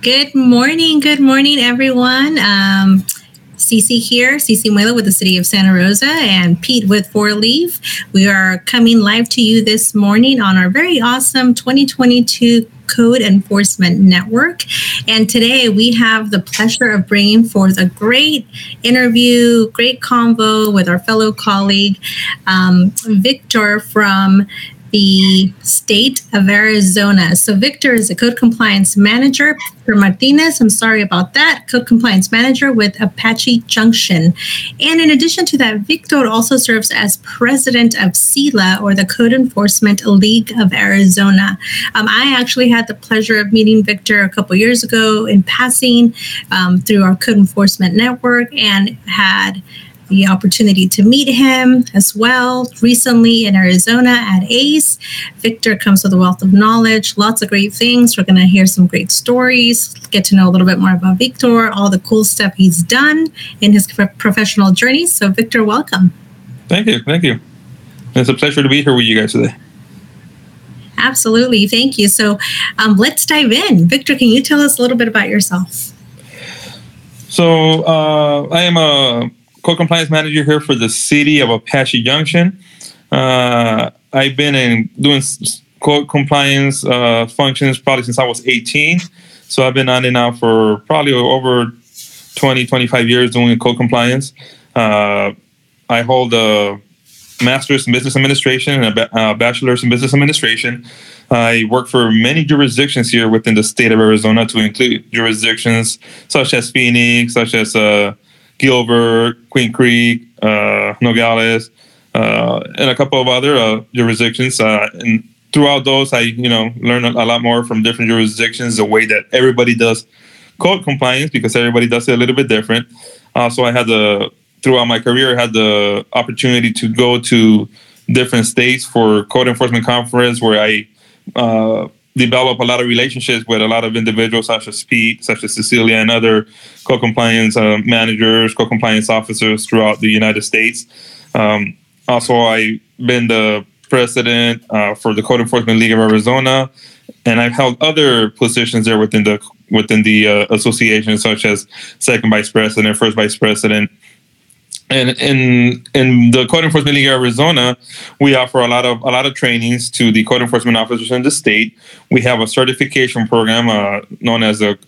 Good morning. Good morning, everyone. Um, Cece here, Cece Muela with the City of Santa Rosa, and Pete with Four Leaf. We are coming live to you this morning on our very awesome 2022 Code Enforcement Network. And today we have the pleasure of bringing forth a great interview, great convo with our fellow colleague, um, Victor from the state of Arizona. So Victor is a code compliance manager. For Martinez, I'm sorry about that, code compliance manager with Apache Junction. And in addition to that, Victor also serves as president of CELA, or the Code Enforcement League of Arizona. Um, I actually had the pleasure of meeting Victor a couple years ago in passing um, through our code enforcement network and had the opportunity to meet him as well recently in Arizona at ACE. Victor comes with a wealth of knowledge, lots of great things. We're going to hear some great stories, get to know a little bit more about Victor, all the cool stuff he's done in his professional journey. So, Victor, welcome. Thank you. Thank you. It's a pleasure to be here with you guys today. Absolutely. Thank you. So, um, let's dive in. Victor, can you tell us a little bit about yourself? So, uh, I am a code compliance manager here for the city of Apache Junction. Uh, I've been in doing code compliance uh, functions probably since I was 18. So I've been on it now for probably over 20, 25 years doing code compliance. Uh, I hold a master's in business administration and a bachelor's in business administration. I work for many jurisdictions here within the state of Arizona, to include jurisdictions such as Phoenix, such as uh, Gilbert, Queen Creek, uh, Nogales, uh, and a couple of other uh, jurisdictions. Uh, and throughout those, I you know learned a lot more from different jurisdictions, the way that everybody does code compliance because everybody does it a little bit different. Uh, so I had the throughout my career, I had the opportunity to go to different states for code enforcement conference where I uh, develop a lot of relationships with a lot of individuals such as Pete, such as Cecilia, and other co-compliance uh, managers, co-compliance officers throughout the United States. Um, also, I've been the president uh, for the Code Enforcement League of Arizona, and I've held other positions there within the within the uh, association, such as second vice president, first vice president, and in in the code enforcement league of arizona we offer a lot of a lot of trainings to the code enforcement officers in the state. We have a certification program uh, known as a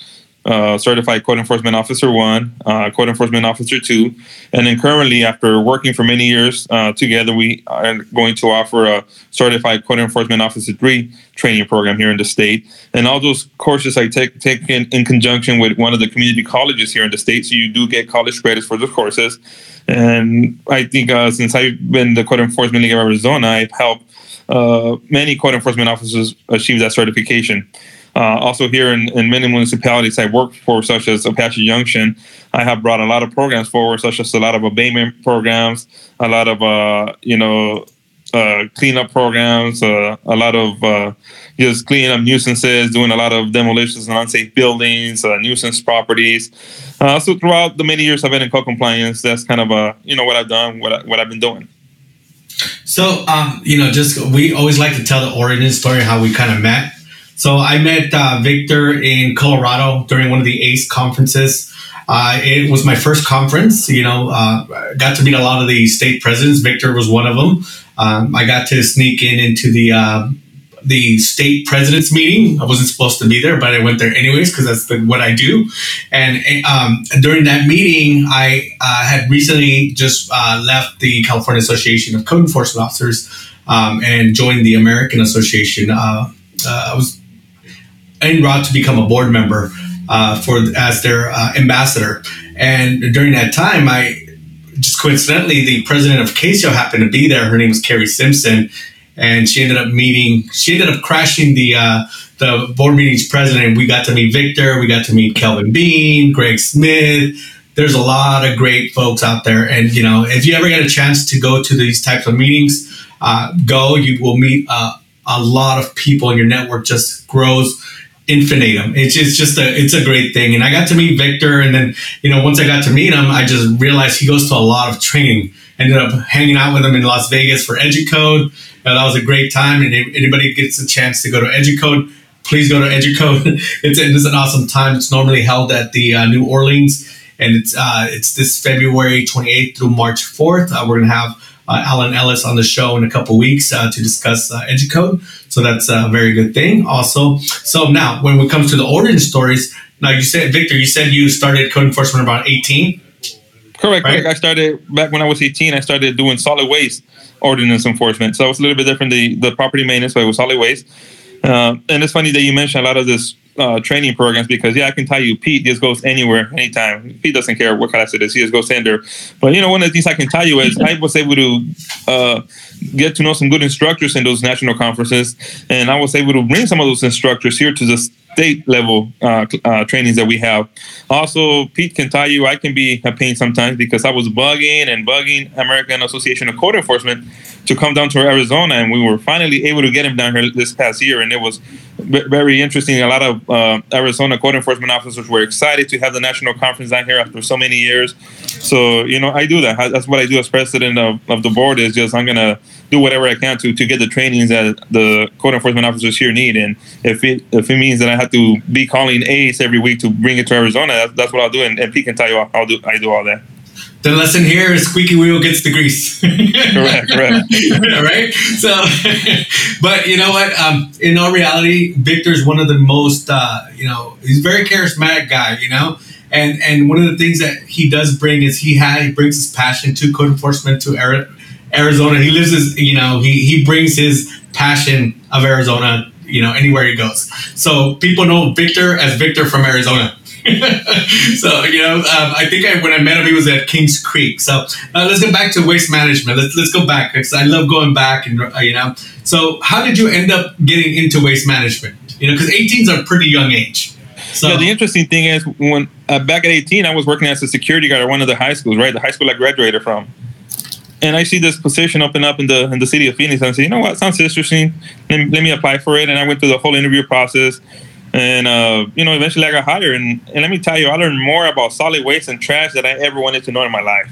uh, certified code enforcement officer one, uh, code enforcement officer two, and then currently, after working for many years uh, together, we are going to offer a certified code enforcement officer three training program here in the state. And all those courses I take take in, in conjunction with one of the community colleges here in the state, so you do get college credits for those courses. And I think uh, since I've been the code enforcement league of Arizona, I've helped uh, many code enforcement officers achieve that certification. Uh, also, here in, in many municipalities I work for, such as Apache Junction, I have brought a lot of programs forward, such as a lot of abatement programs, a lot of uh, you know uh, cleanup programs, uh, a lot of uh, just cleaning up nuisances, doing a lot of demolitions and unsafe buildings, uh, nuisance properties. So throughout the many years I've been in code compliance, that's kind of uh, you know what I've done, what I, what I've been doing. So um, you know, just we always like to tell the origin story how we kind of met. So I met uh, Victor in Colorado during one of the ACE conferences. Uh, it was my first conference. You know, uh, got to meet a lot of the state presidents. Victor was one of them. Um, I got to sneak in into the uh, the state president's meeting. I wasn't supposed to be there, but I went there anyways because that's the, what I do. And um, during that meeting, I uh, had recently just uh, left the California Association of Code Enforcement Officers um, and joined the American Association. Uh, I was en route to become a board member uh, for as their uh, ambassador. And during that time, I just coincidentally the president of CACEO happened to be there. Her name was Carrie Simpson, and she ended up meeting. She ended up crashing the uh, the board meeting's president. We got to meet Victor. We got to meet Kelvin Bean, Greg Smith. There's a lot of great folks out there, and you know if you ever get a chance to go to these types of meetings, uh, go. You will meet uh, a lot of people, and your network just grows infinitum. It's just, it's just a it's a great thing. And I got to meet Victor, and then you know once I got to meet him, I just realized he goes to a lot of training. Ended up hanging out with him in Las Vegas for Educode. Uh, that was a great time. And if anybody gets a chance to go to Educode, please go to Educode. it's, it's an awesome time. It's normally held at the uh, New Orleans, and it's uh, it's this February 28th through March 4th. Uh, we're gonna have uh, Alan Ellis on the show in a couple weeks uh, to discuss uh, Educode. So that's a very good thing. Also, so now when it comes to the origin stories, now you said Victor, you said you started code enforcement around 18. Correct. Right? I started back when I was 18. I started doing solid waste ordinance enforcement. So it was a little bit different. The the property maintenance, but it was solid waste. Uh, and it's funny that you mentioned a lot of this uh, training programs because yeah, I can tell you, Pete just goes anywhere, anytime. Pete doesn't care what class it is; he just goes in there. But you know, one of the things I can tell you is I was able to uh, get to know some good instructors in those national conferences, and I was able to bring some of those instructors here to the state level uh, uh, trainings that we have. Also, Pete can tell you I can be a pain sometimes because I was bugging and bugging American Association of Code Enforcement to come down to Arizona, and we were finally able to get him down here this past year, and it was very interesting. A lot of uh, Arizona code enforcement officers were excited to have the national conference down here after so many years. So you know, I do that. That's what I do as president of, of the board. Is just I'm gonna do whatever I can to to get the trainings that the code enforcement officers here need. And if it if it means that I have to be calling ACE every week to bring it to Arizona, that's, that's what I'll do. And, and Pete can tell you I'll, I'll do I do all that the lesson here is squeaky wheel gets the grease. correct, correct. right? So, but you know what? Um, in all reality, Victor's one of the most, uh, you know, he's a very charismatic guy, you know? And, and one of the things that he does bring is he had, he brings his passion to code enforcement to Arizona. He lives his, you know, he, he brings his passion of Arizona, you know, anywhere he goes. So people know Victor as Victor from Arizona. so you know, um, I think I, when I met him, he was at Kings Creek. So uh, let's get back to waste management. Let's let's go back because I love going back and uh, you know. So how did you end up getting into waste management? You know, because 18 is a pretty young age. So yeah, the interesting thing is when uh, back at 18, I was working as a security guard at one of the high schools, right? The high school I graduated from. And I see this position open up in the in the city of Phoenix. And I say, you know what, sounds interesting. Let me, let me apply for it. And I went through the whole interview process and uh, you know, eventually I got hired. And, and let me tell you, I learned more about solid waste and trash than I ever wanted to know in my life.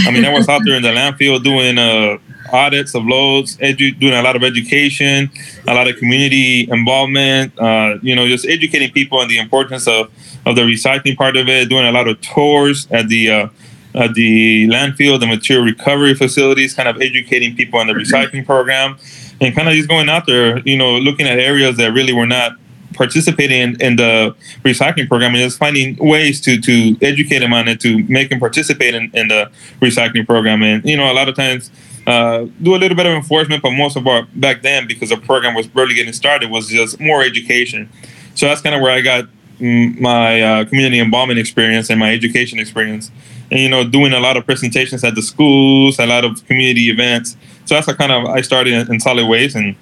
I mean, I was out there in the landfill doing uh, audits of loads, edu- doing a lot of education, a lot of community involvement. Uh, you know, just educating people on the importance of of the recycling part of it. Doing a lot of tours at the uh, at the landfill, the material recovery facilities, kind of educating people on the recycling program, and kind of just going out there, you know, looking at areas that really were not participating in, in, the recycling program and just finding ways to to educate them on it to make them participate in, in the recycling program. And you know a lot of times uh, do a little bit of enforcement but most of our back then because the program was barely getting started was just more education. So that's kind of where i got my uh, community involvement experience and my education experience. And you know doing a lot of presentations at the schools a lot of community events. So that's how kind of i started in, in solid waste and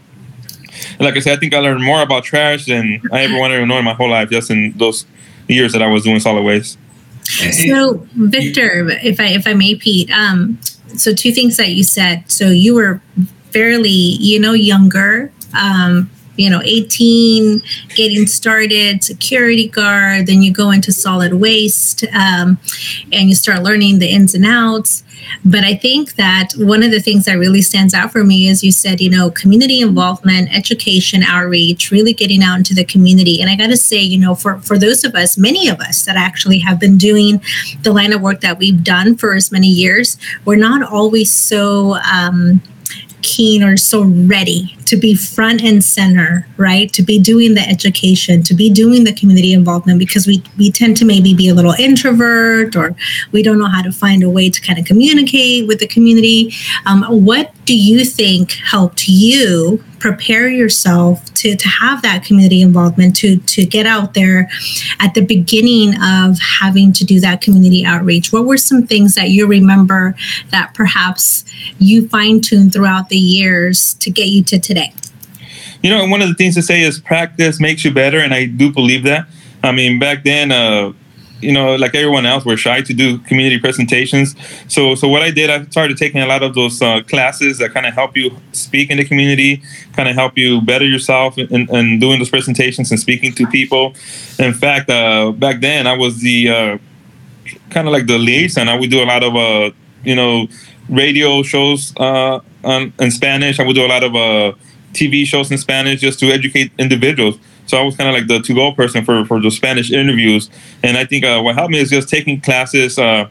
like I said, I think I learned more about trash than I ever wanted to know in my whole life, just in those years that I was doing solid waste. So, Victor, if I if I may, Pete, um, so two things that you said. So you were fairly, you know, younger. Um, you know 18 getting started security guard then you go into solid waste um, and you start learning the ins and outs but I think that one of the things that really stands out for me is you said, you know, community involvement, education, outreach, really getting out into the community. And I got to say, you know, for, for those of us, many of us that actually have been doing the line of work that we've done for as many years, we're not always so, um, keen or so ready to be front and center, right? To be doing the education, to be doing the community involvement because we we tend to maybe be a little introvert or we don't know how to find a way to kind of communicate with the community. Um, what do you think helped you prepare yourself to, to have that community involvement to to get out there at the beginning of having to do that community outreach? What were some things that you remember that perhaps you fine-tuned throughout the years to get you to today? You know one of the things to say is practice makes you better and i do believe that. I mean back then uh, you know, like everyone else, we're shy to do community presentations. So, so what I did, I started taking a lot of those uh, classes that kind of help you speak in the community, kind of help you better yourself and doing those presentations and speaking to people. In fact, uh, back then I was the uh, kind of like the liaison. I would do a lot of, uh, you know, radio shows uh, in Spanish. I would do a lot of uh, TV shows in Spanish just to educate individuals So I was kind of like the to-go person for for the Spanish interviews. And I think uh, what helped me is just taking classes. Uh,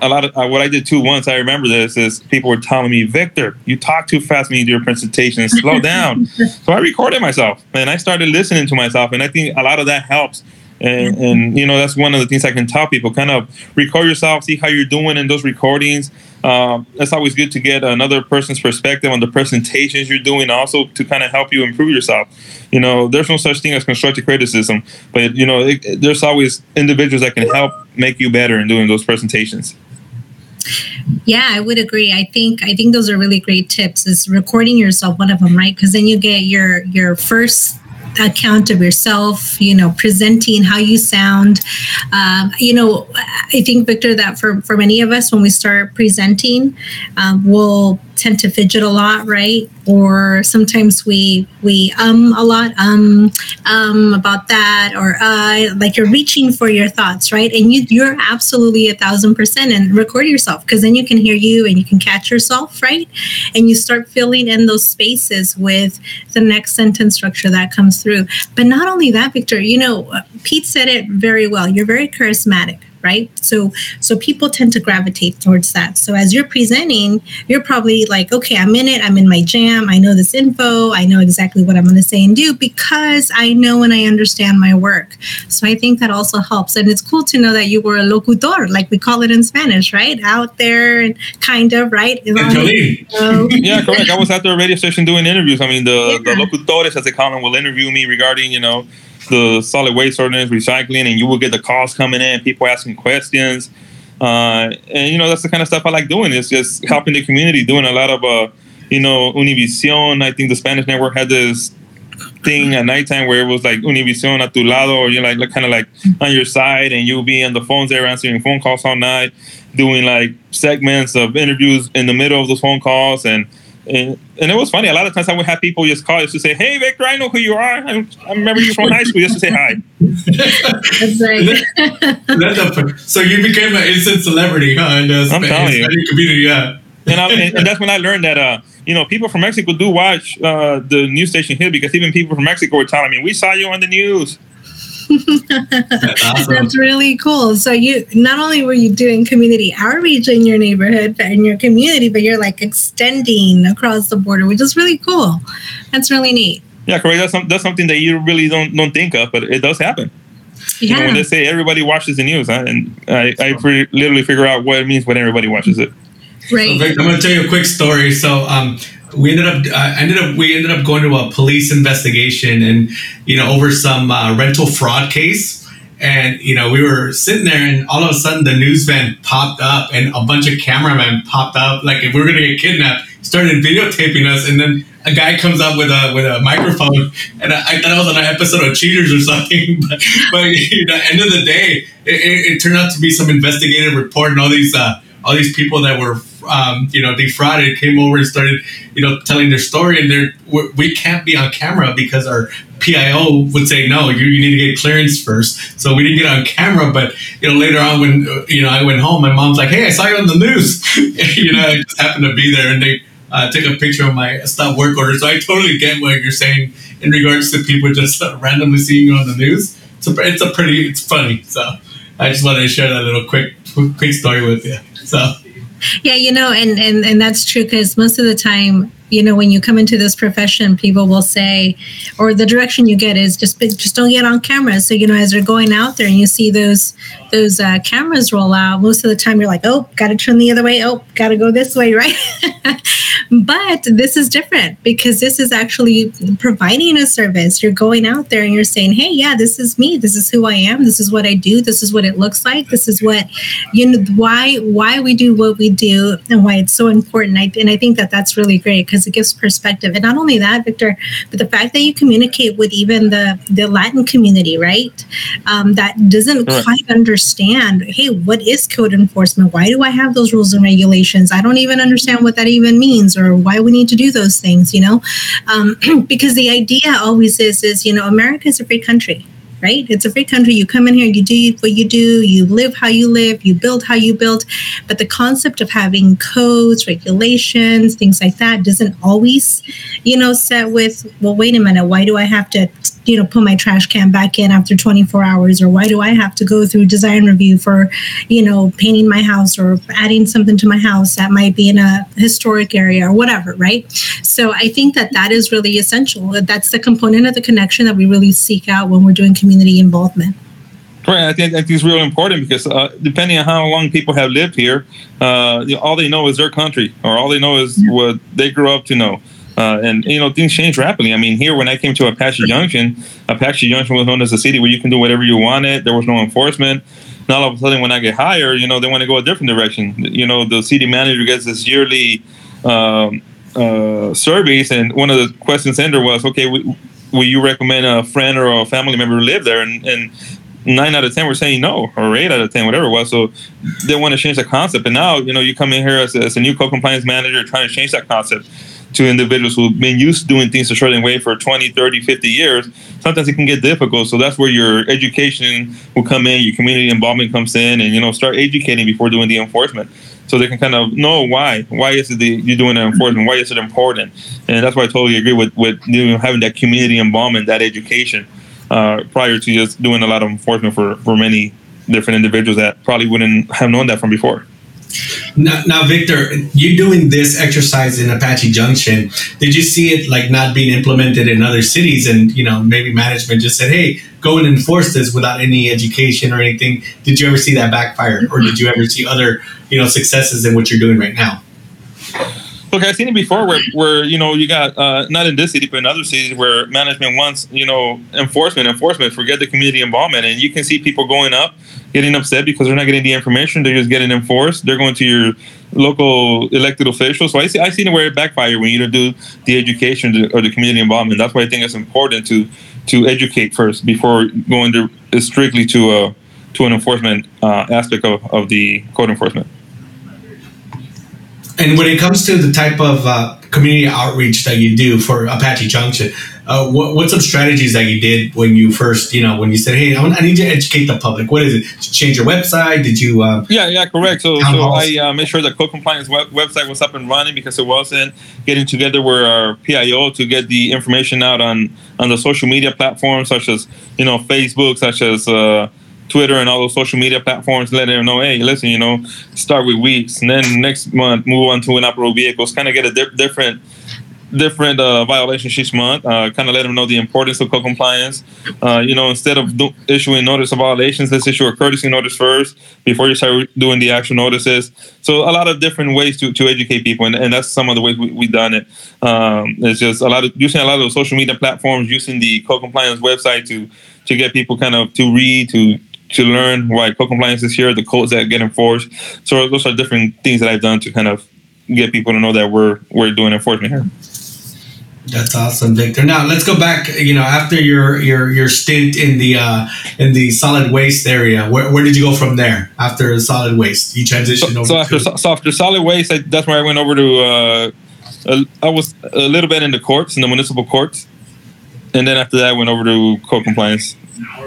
a lot of uh, what I did too once. I remember this is people were telling me, Victor, you talk too fast when you do your presentation. Slow down. so I recorded myself and I started listening to myself, and I think a lot of that helps. And, and you know that's one of the things I can tell people. Kind of record yourself, see how you're doing in those recordings. Um, it's always good to get another person's perspective on the presentations you're doing, also to kind of help you improve yourself. You know, there's no such thing as constructive criticism, but you know, it, there's always individuals that can help make you better in doing those presentations. Yeah, I would agree. I think I think those are really great tips. Is recording yourself one of them, right? Because then you get your your first account of yourself you know presenting how you sound. Um, you know i think victor that for for many of us when we start presenting um, we'll tend to fidget a lot, right? Or sometimes we we um a lot um um about that or uh like you're reaching for your thoughts, right? And you you're absolutely a thousand percent and record yourself because then you can hear you and you can catch yourself, right? And you start filling in those spaces with the next sentence structure that comes through. But not only that, Victor, you know, Pete said it very well. You're very charismatic right? So so people tend to gravitate towards that. So as you're presenting you're probably like okay i'm in it. I'm in my jam. I know this info. I know exactly what i'm going to say and do because i know and i understand my work. So i think that also helps. And it's cool to know that you were a locutor like we call it in spanish right? Out there and kind of right? Yeah correct. I was at the radio station doing interviews. I mean the, yeah. the locutores as they call them will interview me regarding you know the solid waste ordinance, recycling, and you will get the calls coming in, people asking questions. Uh, and you know that's the kind of stuff I like doing. It's just helping the community, doing a lot of uh, you know Univision. I think the Spanish network had this thing at nighttime where it was like Univision a tu lado, or you're like, kind of like on your side, and you'll be on the phones there answering phone calls all night, doing like segments of interviews in the middle of those phone calls, and and, and it was funny. A lot of times I would have people just call just to say, "Hey, Victor, I know who you are. I, I remember you from high school." Just to say hi. That's right. so you became an instant celebrity, huh? In the I'm telling you. community, yeah. and, I, and, and, that's when I learned that uh, you know people from Mexico do watch uh, the news station here because even people from Mexico were telling me we saw you on the news. That's, awesome. That's really cool. So you not only were you doing community outreach in your neighborhood but in your community, but you're like extending across the border, which is really cool. That's really neat. Yeah, correct. That's, some, that's something that you really don't don't think of, but it does happen. Yeah. You know, when they say everybody watches the news, huh? and I, I pre- literally figure out what it means when everybody watches it. Right. So, I'm going to tell you a quick story. So, um, we ended up uh, ended up we ended up going to a police investigation and you know over some uh, rental fraud case. And you know we were sitting there and all of a sudden the news van popped up and a bunch of cameramen popped up. Like if we are gonna get kidnapped started videotaping us and then a guy comes up with a with a microphone. And I, I thought it was on an episode of Cheaters or something but, but you know end of the day it, it, it, turned out to be some investigative report and all these uh, all these people that were um, you know, defrauded came over and started, you know, telling their story, and they're we can't be on camera because our PIO would say no, you, you need to get clearance first. So we didn't get on camera, but you know, later on when you know I went home, my mom's like, "Hey, I saw you on the news." you know, I just happened to be there, and they uh, took a picture of my stop work order. So I totally get what you're saying in regards to people just uh, randomly seeing you on the news. It's a, it's a pretty, it's funny. So I just wanted to share that little quick, quick story with you. So yeah you know and and and that's true because most of the time you know when you come into this profession people will say or the direction you get is just just don't get on camera. So you know as you're going out there and you see those those uh, cameras roll out most of the time you're like oh gotta turn the other way. Oh gotta go this way right? But this is different because this is actually providing a service. You're going out there and you're saying hey yeah this is me. This is who i am. This is what i do. This is what it looks like. This is what you know why why we do what we do and why it's so important. I, and i think that that's really great because because it gives perspective. And not only that, Victor, but the fact that you communicate with even the, the Latin community, right? Um, that doesn't right. quite understand, hey, what is code enforcement? Why do I have those rules and regulations? I don't even understand what that even means or why we need to do those things, you know? Um, because the idea always is, is, you know, America is a free country right? It's a free country. You come in here, you do what you do, you live how you live, you build how you build. But the concept of having codes, regulations, things like that doesn't always, you know, set with, well, wait a minute, why do I have to you know, put my trash can back in after 24 hours? Or why do I have to go through design review for, you know, painting my house or adding something to my house that might be in a historic area or whatever, right? So I think that that is really essential. That's the component of the connection that we really seek out when we're doing community involvement. Right, I think, I think it's really important because uh, depending on how long people have lived here, uh, all they know is their country, or all they know is yeah. what they grew up to know. Uh, and you know things change rapidly. I mean, here when I came to Apache Junction, Apache Junction was known as a city where you can do whatever you wanted. There was no enforcement. Now all of a sudden, when I get hired, you know they want to go a different direction. You know, the city manager gets this yearly um, uh, surveys, and one of the questions in there was, okay, will you recommend a friend or a family member to live there? And, and nine out of ten were saying no, or eight out of ten, whatever it was. So they want to change the concept. And now, you know, you come in here as as a new co-compliance manager trying to change that concept to individuals who've been used to doing things a certain way for 20, 30, 50 years, sometimes it can get difficult. So that's where your education will come in, your community involvement comes in, and you know start educating before doing the enforcement, so they can kind of know why. Why is it that you're doing the enforcement? Why is it important? And that's why I totally agree with with you know, having that community involvement, that education, uh, prior to just doing a lot of enforcement for for many different individuals that probably wouldn't have known that from before. Now, now, Victor, you doing this exercise in Apache Junction, did you see it like not being implemented in other cities? And, you know, maybe management just said, hey, go and enforce this without any education or anything. Did you ever see that backfire? Or did you ever see other, you know, successes in what you're doing right now? Look, I've seen it before where, where you know, you got, uh, not in this city, but in other cities where management wants, you know, enforcement, enforcement, forget the community involvement. And you can see people going up, getting upset because they're not getting the information. They're just getting enforced. They're going to your local elected officials. So I see, I seen where it backfire when you don't do the education or the community involvement. That's why I think it's important to, to educate first before going to strictly to a, to an enforcement uh, aspect of, of the code enforcement. And when it comes to the type of uh, community outreach that you do for Apache Junction, uh, what, what's some strategies that you did when you first, you know, when you said, "Hey, I, want, I need to educate the public"? What is it? Did you change your website? Did you? Uh, yeah, yeah, correct. So, so I uh, made sure the code compliance web- website was up and running because it wasn't getting together with our PIO to get the information out on on the social media platforms such as you know Facebook, such as uh, Twitter and all those social media platforms, letting them know, hey, listen, you know, start with weeks, and then next month move on to inoperable vehicles, kind of get a di- different different uh, violations each month. Uh, kind of let them know the importance of co-compliance. Uh, you know, instead of do- issuing notice of violations, let's issue a courtesy notice first before you start doing the actual notices. So a lot of different ways to, to educate people, and, and that's some of the ways we, we've done it. Um, it's just a lot of using a lot of social media platforms, using the co-compliance website to to get people kind of to read to to learn why co-compliance is here, the codes that get enforced. So those are different things that I've done to kind of get people to know that we're we're doing enforcement here. That's awesome, Victor. Now let's go back. You know, after your your your stint in the uh, in the solid waste area, where, where did you go from there? After solid waste, you transitioned so, over. So after to- so after solid waste, I, that's where I went over to. Uh, I was a little bit in the courts, in the municipal courts, and then after that, I went over to co-compliance.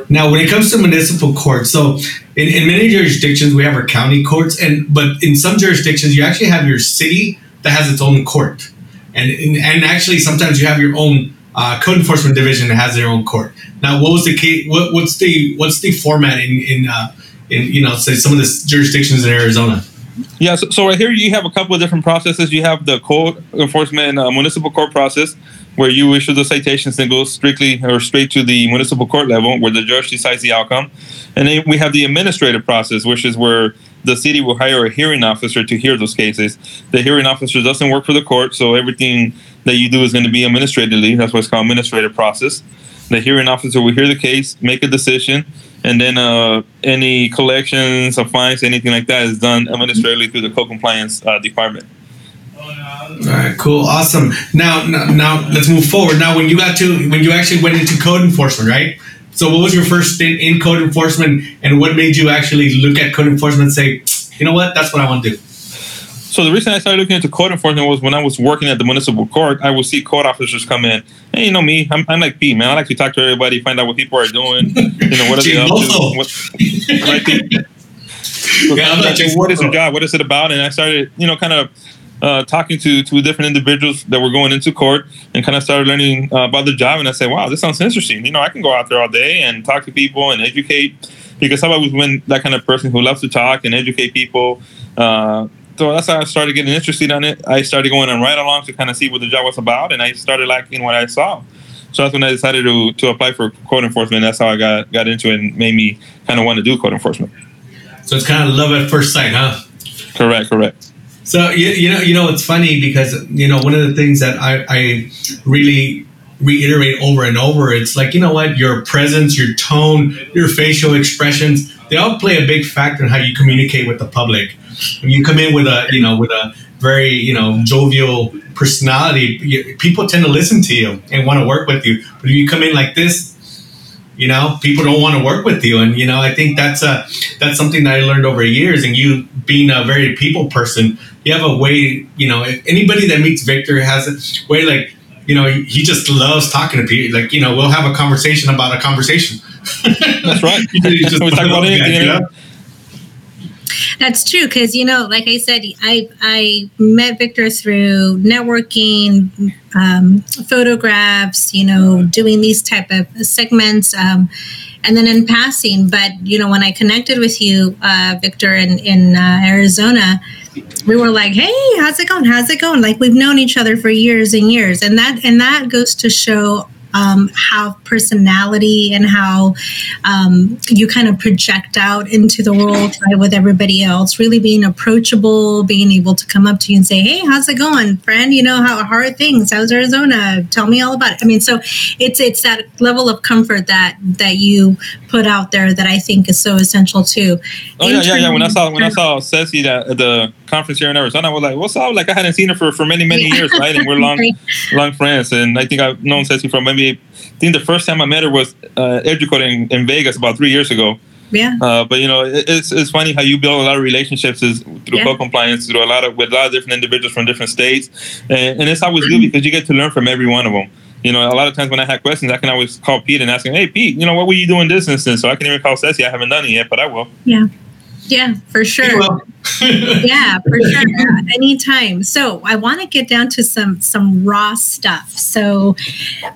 Now, when it comes to municipal courts, so in, in many jurisdictions we have our county courts, and but in some jurisdictions you actually have your city that has its own court, and and, and actually sometimes you have your own uh, code enforcement division that has their own court. Now, what was the case? What, what's the what's the format in in uh, in you know say some of the jurisdictions in Arizona? Yeah, so, so right here you have a couple of different processes. You have the code enforcement uh, municipal court process, where you issue the citations and go strictly or straight to the municipal court level where the judge decides the outcome. And then we have the administrative process, which is where the city will hire a hearing officer to hear those cases. The hearing officer doesn't work for the court, so everything that you do is going to be administratively. That's why it's called administrative process. The hearing officer will hear the case, make a decision, and then uh, any collections of fines, anything like that, is done administratively through the co-compliance uh, department. All right, cool, awesome. Now, now, now, let's move forward. Now, when you got to when you actually went into code enforcement, right? So, what was your first stint in code enforcement, and what made you actually look at code enforcement and say, you know what, that's what I want to do? So the reason I started looking into code enforcement was when I was working at the municipal court, I would see code officers come in. Hey, you know me, I'm, I'm like Pete, man. I like to talk to everybody, find out what people are doing. You know, what are they up to? What, like, yeah, like, what is their job? What is it about? And I started, you know, kind of uh, talking to two different individuals that were going into court and kind of started learning uh, about the job. And I said, wow, this sounds interesting. You know, I can go out there all day and talk to people and educate because I've always been that kind of person who loves to talk and educate people. Uh, so that's how I started getting interested in it. I started going on right along to kind of see what the job was about, and I started liking what I saw. So that's when I decided to to apply for code enforcement. That's how I got got into it and made me kind of want to do code enforcement. So it's kind of love at first sight, huh? Correct, correct. So you, you know you know it's funny because you know one of the things that I, I really reiterate over and over it's like you know what? Your presence your tone your facial expressions they all play a big factor in how you communicate with the public. When you come in with a you know with a very you know jovial personality you, people tend to listen to you and want to work with you. But if you come in like this you know people don't want to work with you. And you know i think that's a that's something that i learned over years. And you being a very people person you have a way you know anybody that meets victor has a way like you know he just loves talking to people. Like you know we'll have a conversation about a conversation. That's right. You just we talk about anything you know? That's true because you know, like I said, I I met Victor through networking, um, photographs, you know, doing these type of segments, um, and then in passing. But you know, when I connected with you, uh, Victor, in in uh, Arizona, we were like, "Hey, how's it going? How's it going?" Like we've known each other for years and years, and that and that goes to show um, how personality and how um, you kind of project out into the world right, with everybody else. Really being approachable, being able to come up to you and say, "Hey, how's it going, friend? You know how, how are things? How's Arizona? Tell me all about it." I mean, so it's it's that level of comfort that that you put out there that I think is so essential too. Oh yeah, yeah, yeah. When I saw when I saw Ceci at the conference here in Arizona, I was like, "What's up?" Like I hadn't seen her for, for many many yeah. years, right? And we're long long friends, and I think I've known Ceci from maybe. I think the first time I met her was uh, Educode in Vegas about three years ago. Yeah. Uh, but you know, it, it's it's funny how you build a lot of relationships is through yeah. compliance through a lot of with a lot of different individuals from different states, and, and it's always good because you get to learn from every one of them. You know, a lot of times when I have questions, I can always call Pete and ask him, "Hey, Pete, you know, what were you doing this instance?" So I can even call Ceci. I haven't done it yet, but I will. Yeah. Yeah, for sure. yeah, for sure. Anytime. So I want to get down to some some raw stuff. So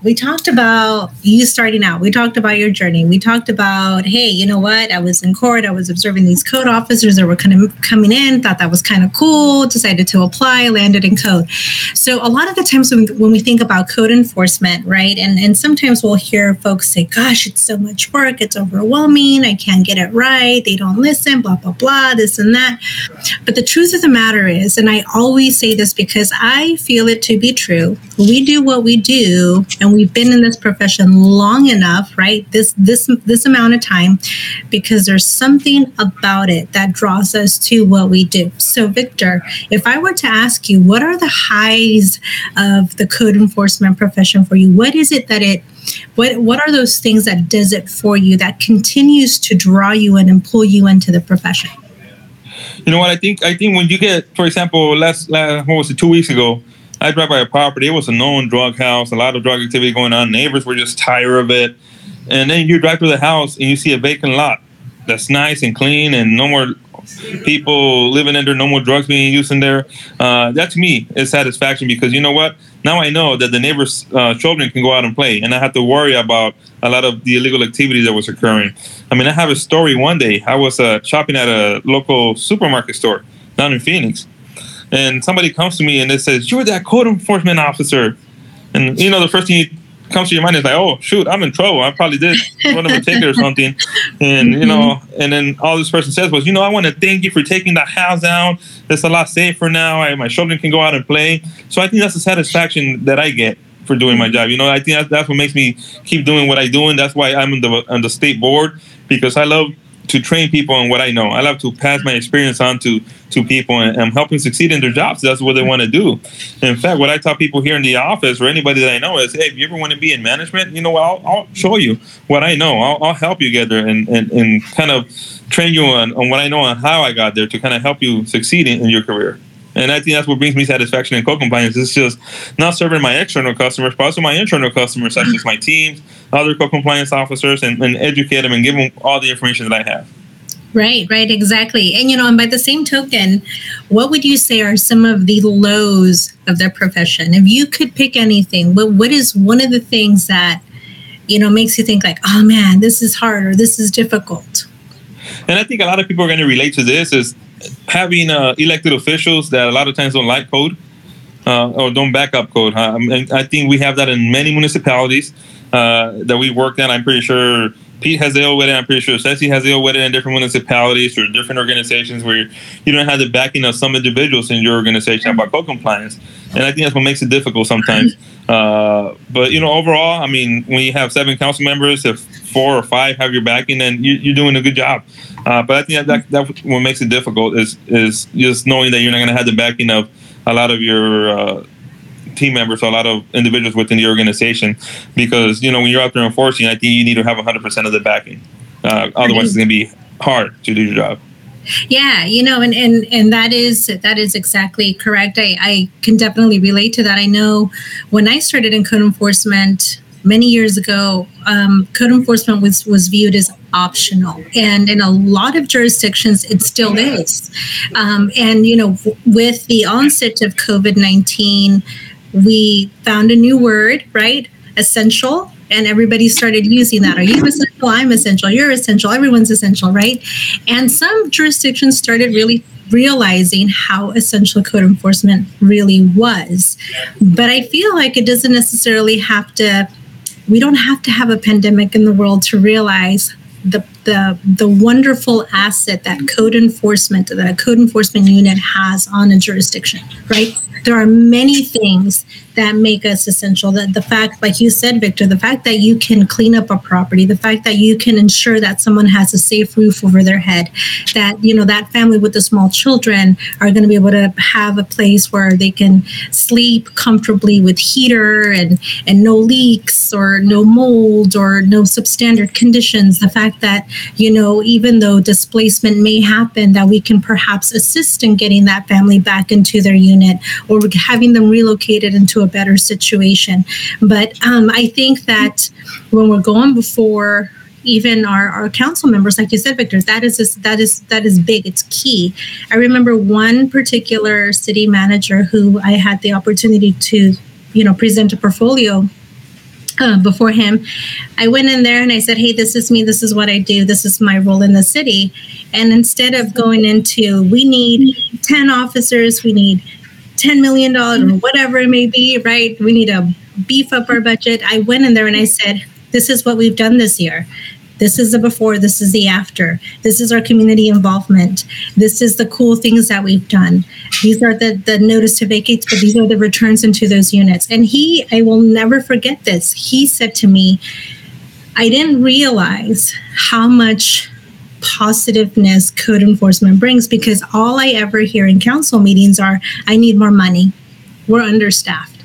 we talked about you starting out. We talked about your journey. We talked about, hey, you know what? I was in court. I was observing these code officers that were kind of coming in. Thought that was kind of cool. Decided to apply. Landed in code. So a lot of the times when, when we think about code enforcement, right? And and sometimes we'll hear folks say, "Gosh, it's so much work. It's overwhelming. I can't get it right. They don't listen. Blah blah blah. This and that." But the truth of the matter is, and I always say this because I feel it to be true, we do what we do and we've been in this profession long enough, right? This this this amount of time because there's something about it that draws us to what we do. So Victor, if I were to ask you what are the highs of the code enforcement profession for you? What is it that it what what are those things that does it for you that continues to draw you in and pull you into the profession? You know what? I think I think when you get, for example, last, last what was it, two weeks ago, I drive by a property. It was a known drug house, a lot of drug activity going on. Neighbors were just tired of it. And then you drive through the house and you see a vacant lot that's nice and clean and no more people living in there, no more drugs being used in there. Uh, that to me is satisfaction because you know what? Now I know that the neighbors' uh, children can go out and play, and I have to worry about a lot of the illegal activity that was occurring. I mean, I have a story. One day, I was uh, shopping at a local supermarket store down in Phoenix, and somebody comes to me and they says, "You're that code enforcement officer," and you know the first thing you comes to your mind is like, oh shoot, I'm in trouble. I probably did run a ticket or something, and you know, mm-hmm. and then all this person says was, you know, I want to thank you for taking the house down. It's a lot safer now. I, my children can go out and play. So I think that's the satisfaction that I get for doing my job. You know, I think that's, that's what makes me keep doing what I do, and that's why I'm on the on the state board because I love to train people on what I know. I love to pass my experience on to to people and I'm helping succeed in their jobs. That's what they want to do. In fact, what I tell people here in the office or anybody that I know is, hey, if you ever want to be in management, you know, I'll, I'll show you what I know. I'll, I'll help you get there and, and, and kind of train you on, on what I know and how I got there to kind of help you succeed in, in your career. And I think that's what brings me satisfaction in code compliance. It's just not serving my external customers, but also my internal customers, such as my teams, other code compliance officers, and, and educate them and give them all the information that I have. Right, right, exactly. And you know, and by the same token, what would you say are some of the lows of their profession? If you could pick anything, what what is one of the things that you know makes you think like, oh man, this is hard or this is difficult? And I think a lot of people are going to relate to this is having uh, elected officials that a lot of times don't like code uh, or don't back up code. Huh? I, think we have that in many municipalities uh, that we work in. I'm pretty sure Pete has dealt with it. I'm pretty sure Ceci has dealt with it in different municipalities or different organizations where you don't have the backing of some individuals in your organization about code compliance. And I think that's what makes it difficult sometimes. Uh, but you know, overall, I mean, when you have seven council members, if four or five have your backing, then you, are doing a good job. Uh, but I think that, that that's what makes it difficult is is just knowing that you're not going to have the backing of a lot of your uh, team members, a lot of individuals within the organization, because you know when you're out there enforcing, I think you need to have 100% of the backing. Uh, otherwise, it's going to be hard to do your job. Yeah, you know, and and and that is that is exactly correct. I I can definitely relate to that. I know when I started in code enforcement many years ago, um, code enforcement was was viewed as optional, and in a lot of jurisdictions, it still is. Um, and you know, w- with the onset of COVID nineteen, we found a new word, right? Essential. And everybody started using that. Are you essential? I'm essential. You're essential. Everyone's essential, right? And some jurisdictions started really realizing how essential code enforcement really was. But I feel like it doesn't necessarily have to, we don't have to have a pandemic in the world to realize the the the wonderful asset that code enforcement that a code enforcement unit has on a jurisdiction right there are many things that make us essential. That the fact, like you said, Victor, the fact that you can clean up a property, the fact that you can ensure that someone has a safe roof over their head, that you know that family with the small children are going to be able to have a place where they can sleep comfortably with heater and and no leaks or no mold or no substandard conditions. The fact that you know even though displacement may happen, that we can perhaps assist in getting that family back into their unit or having them relocated into a better situation. But um, I think that when we're going before even our, our council members, like you said, Victor, that is that is that is big. It's key. I remember one particular city manager who I had the opportunity to, you know, present a portfolio uh, before him. I went in there and I said, Hey, this is me. This is what I do. This is my role in the city. And instead of going into, we need 10 officers, we need $10 million or mm-hmm. whatever it may be, right? We need to beef up our budget. I went in there and I said, This is what we've done this year. This is the before, this is the after. This is our community involvement. This is the cool things that we've done. These are the, the notice to vacate, but these are the returns into those units. And he, I will never forget this. He said to me, I didn't realize how much positiveness code enforcement brings because all I ever hear in council meetings are, I need more money. We're understaffed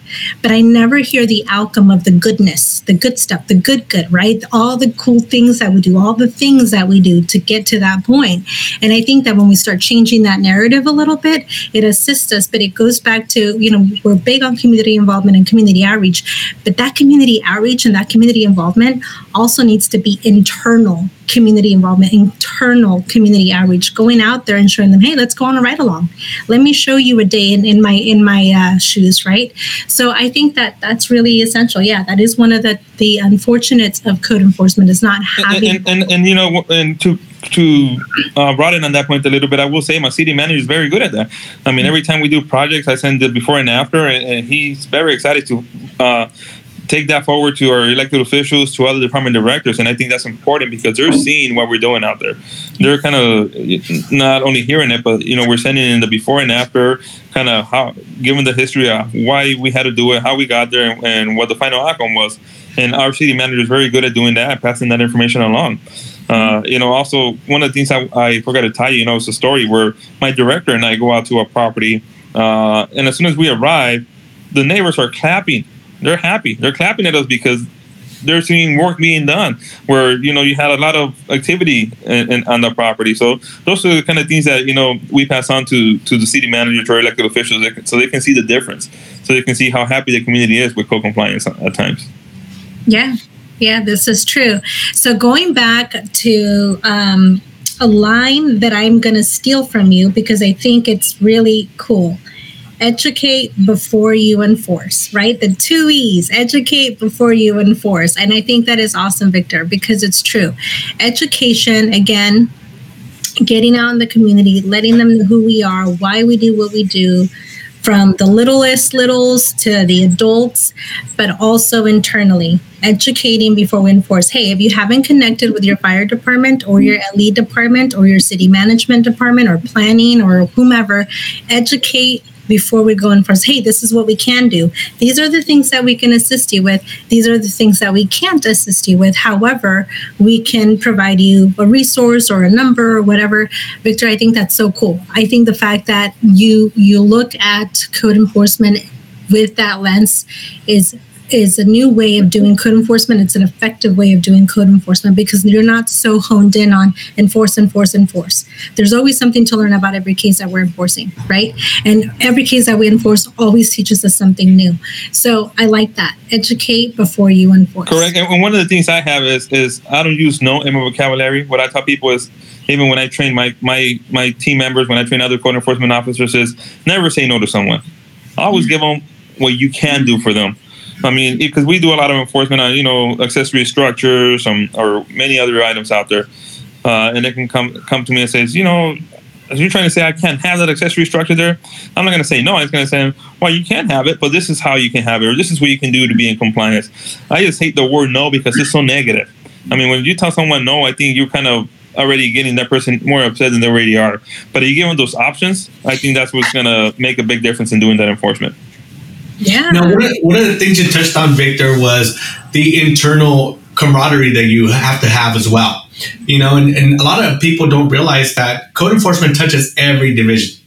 but I never hear the outcome of the goodness, the good stuff, the good, good, right? All the cool things that we do, all the things that we do to get to that point. And I think that when we start changing that narrative a little bit, it assists us. But it goes back to, you know, we're big on community involvement and community outreach, but that community outreach and that community involvement also needs to be internal community involvement, internal community outreach, going out there and showing them, hey, let's go on a ride along. Let me show you a day in, in my in my uh, shoes, right? So I think that that's really essential. Yeah, that is one of the the unfortunates of code enforcement is not having. And and, and, and you know, and to to uh, broaden on that point a little bit, I will say my city manager is very good at that. I mean, every time we do projects, I send the before and after, and, and he's very excited to. Uh, take that forward to our elected officials, to other department directors, and I think that's important because they're seeing what we're doing out there. They're kind of not only hearing it, but you know, we're sending in the before and after, kind of how, given the history of why we had to do it, how we got there, and, and what the final outcome was. And our city manager is very good at doing that, passing that information along. Uh, you know, also one of the things I, I forgot to tell you, you know, it's a story where my director and I go out to a property, uh, and as soon as we arrive, the neighbors are clapping they're happy. They're clapping at us because they're seeing work being done where you know you had a lot of activity in, in, on the property. So those are the kind of things that you know we pass on to to the city manager to our elected officials so they can see the difference. So they can see how happy the community is with co-compliance at times. Yeah. Yeah this is true. So going back to um, a line that I'm going to steal from you because I think it's really cool. Educate before you enforce, right? The two E's educate before you enforce. And I think that is awesome, Victor, because it's true. Education, again, getting out in the community, letting them know who we are, why we do what we do, from the littlest littles to the adults, but also internally, educating before we enforce. Hey, if you haven't connected with your fire department or your LE department or your city management department or planning or whomever, educate before we go in first hey this is what we can do. These are the things that we can assist you with. These are the things that we can't assist you with. However we can provide you a resource or a number or whatever. Victor i think that's so cool. I think the fact that you you look at code enforcement with that lens is is a new way of doing code enforcement. It's an effective way of doing code enforcement because you're not so honed in on enforce, enforce, enforce. There's always something to learn about every case that we're enforcing, right? And every case that we enforce always teaches us something new. So I like that. Educate before you enforce. Correct. And one of the things I have is is I don't use no in my vocabulary. What I tell people is even when I train my my my team members, when I train other code enforcement officers, is never say no to someone. always mm-hmm. give them what you can do for them I mean, because we do a lot of enforcement on, you know, accessory structures um, or many other items out there. Uh, and they can come come to me and says, you know, you're trying to say I can't have that accessory structure there, I'm not going to say no. I'm going to say, well, you can have it, but this is how you can have it, or this is what you can do to be in compliance. I just hate the word no because it's so negative. I mean, when you tell someone no, I think you're kind of already getting that person more upset than they already are. But if you give them those options, I think that's what's going to make a big difference in doing that enforcement. Yeah. Now, one of, one of the things you touched on, Victor, was the internal camaraderie that you have to have as well. You know, and, and a lot of people don't realize that code enforcement touches every division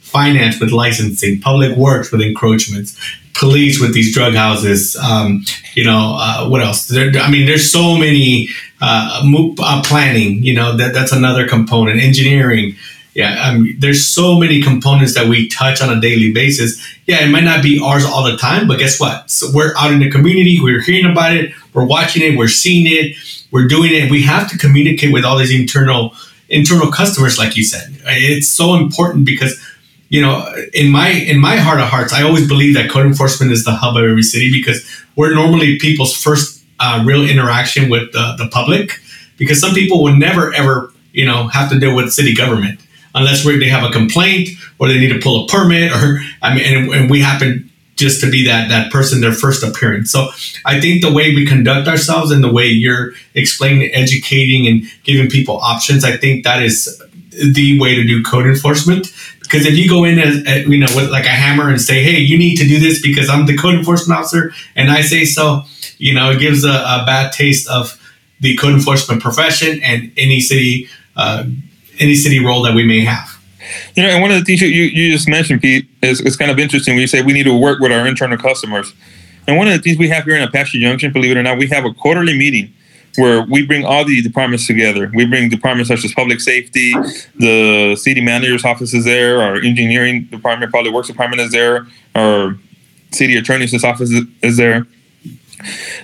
finance with licensing, public works with encroachments, police with these drug houses. Um, you know, uh, what else? There, I mean, there's so many uh, uh, planning. You know, that that's another component. Engineering yeah, um, there's so many components that we touch on a daily basis. Yeah, it might not be ours all the time, but guess what? So we're out in the community, we're hearing about it, we're watching it, we're seeing it, we're doing it. We have to communicate with all these internal internal customers, like you said. It's so important because you know, in my in my heart of hearts, I always believe that code enforcement is the hub of every city because we're normally people's first uh, real interaction with the, the public. Because some people will never ever you know have to deal with city government unless they have a complaint or they need to pull a permit or I mean, and, and we happen just to be that that person their first appearance. So I think the way we conduct ourselves and the way you're explaining, educating, and giving people options, I think that is the way to do code enforcement. Because if you go in as, as you know with like a hammer and say, "Hey, you need to do this because I'm the code enforcement officer," and I say so, you know, it gives a, a bad taste of the code enforcement profession and any city uh, any city role that we may have. You know, and one of the things you, you just mentioned, Pete, is, is kind of interesting when you say we need to work with our internal customers. And one of the things we have here in Apache Junction, believe it or not, we have a quarterly meeting where we bring all the departments together. We bring departments such as public safety, the city manager's office is there, our engineering department, public works department is there, our city attorney's office is there.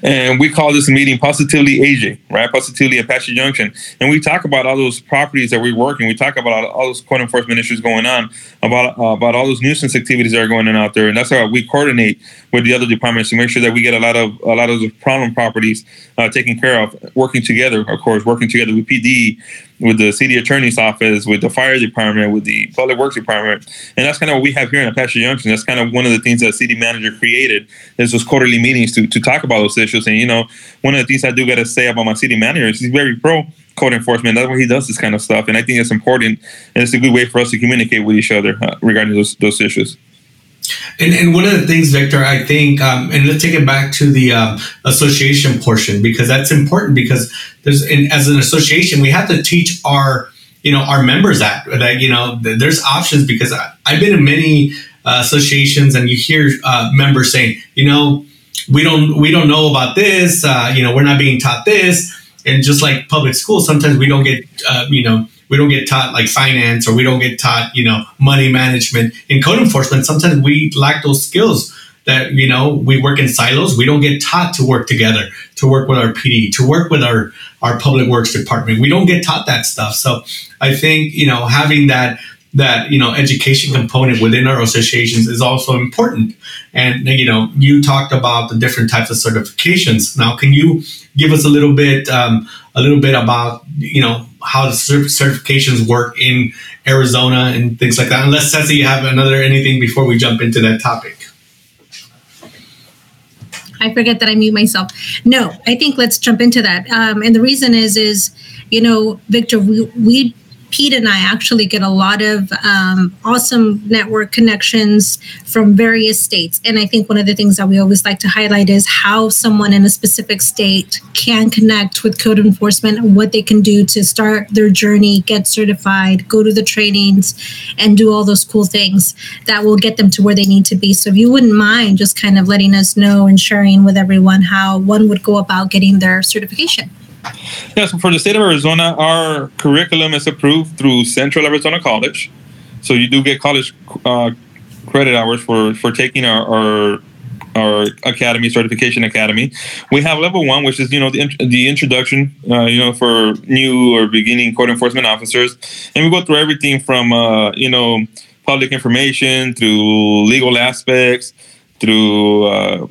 And we call this meeting Positively AJ, right? Positively Apache Junction. And we talk about all those properties that we're working. We talk about all those code enforcement issues going on, about uh, about all those nuisance activities that are going on out there. And that's how we coordinate with the other departments to make sure that we get a lot of a lot of the problem properties uh, taken care of, working together, of course, working together with PD, with the city attorney's office, with the fire department, with the public works department, and that's kind of what we have here in Apache Junction. That's kind of one of the things that city manager created is those quarterly meetings to to talk about those issues. And you know, one of the things I do got to say about my city manager is he's very pro code enforcement. That's why he does this kind of stuff, and I think it's important, and it's a good way for us to communicate with each other uh, regarding those those issues. And, and one of the things, Victor, I think, um, and let's take it back to the um, association portion because that's important because there's, in, as an association, we have to teach our, you know, our members that that you know there's options because I, have been in many uh, associations and you hear uh, members saying, you know, we don't we don't know about this, uh, you know, we're not being taught this, and just like public schools, sometimes we don't get, uh, you know we don't get taught like finance or we don't get taught you know money management in code enforcement sometimes we lack those skills that you know we work in silos we don't get taught to work together to work with our pd to work with our our public works department. We don't get taught that stuff. So I think, you know, having that that you know education component within our associations is also important and you know you talked about the different types of certifications now can you give us a little bit um, a little bit about you know how the certifications work in arizona and things like that unless Ceci, you have another anything before we jump into that topic I forget that I mute myself. No, I think let's jump into that. Um, and the reason is, is you know, Victor, we we Pete and I actually get a lot of um, awesome network connections from various states. And I think one of the things that we always like to highlight is how someone in a specific state can connect with code enforcement, what they can do to start their journey, get certified, go to the trainings, and do all those cool things that will get them to where they need to be. So if you wouldn't mind just kind of letting us know and sharing with everyone how one would go about getting their certification. Yeah, so for the state of Arizona, our curriculum is approved through Central Arizona College. So you do get college uh, credit hours for, for taking our, our our academy certification academy we have level one which is you know the, the introduction uh, you know for new or beginning code enforcement officers and we go through everything from uh, you know public information through legal aspects through uh,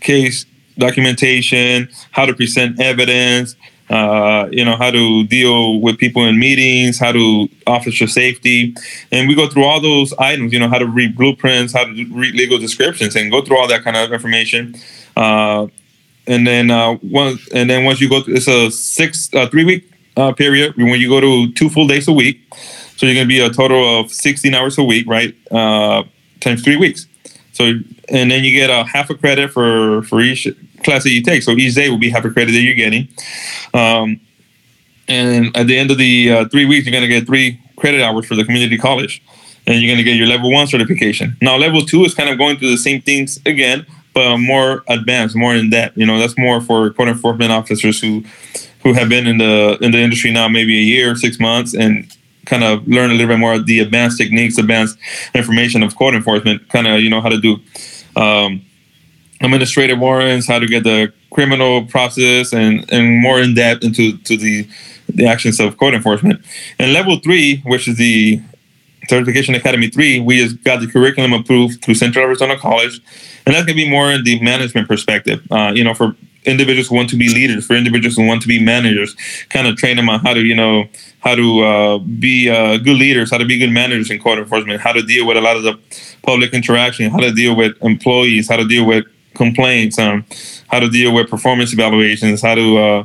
case documentation how to present evidence uh, you know, how to deal with people in meetings, how to officer safety. And we go through all those items, you know, how to read blueprints, how to read legal descriptions and go through all that kind of information. Uh, and then uh, once, and then once you go, through, it's a six, uh, three week uh, period when you go to two full days a week. So you're going to be a total of 16 hours a week, right? Uh, times three weeks. So, and then you get a half a credit for, for each class that you take. So each day will be half a credit that you're getting. Um, and at the end of the uh, three weeks, you're going to get three credit hours for the community college. And you're going to get your level one certification. Now, level two is kind of going through the same things again, but more advanced, more in depth. You know, that's more for code enforcement officers who who have been in the in the industry now maybe a year, six months, and kind of learn a little bit more of the advanced techniques, advanced information of code enforcement. Kind of you know how to do um, administrative warrants, how to get the criminal process, and and more in depth into to the the actions of code enforcement. And level three, which is the Certification Academy three, we just got the curriculum approved through Central Arizona College, and that's gonna be more in the management perspective. Uh, you know, for individuals who want to be leaders, for individuals who want to be managers, kind of train them on how to, you know, how to uh, be uh, good leaders, how to be good managers in code enforcement, how to deal with a lot of the public interaction, how to deal with employees, how to deal with complaints, um, how to deal with performance evaluations, how to uh,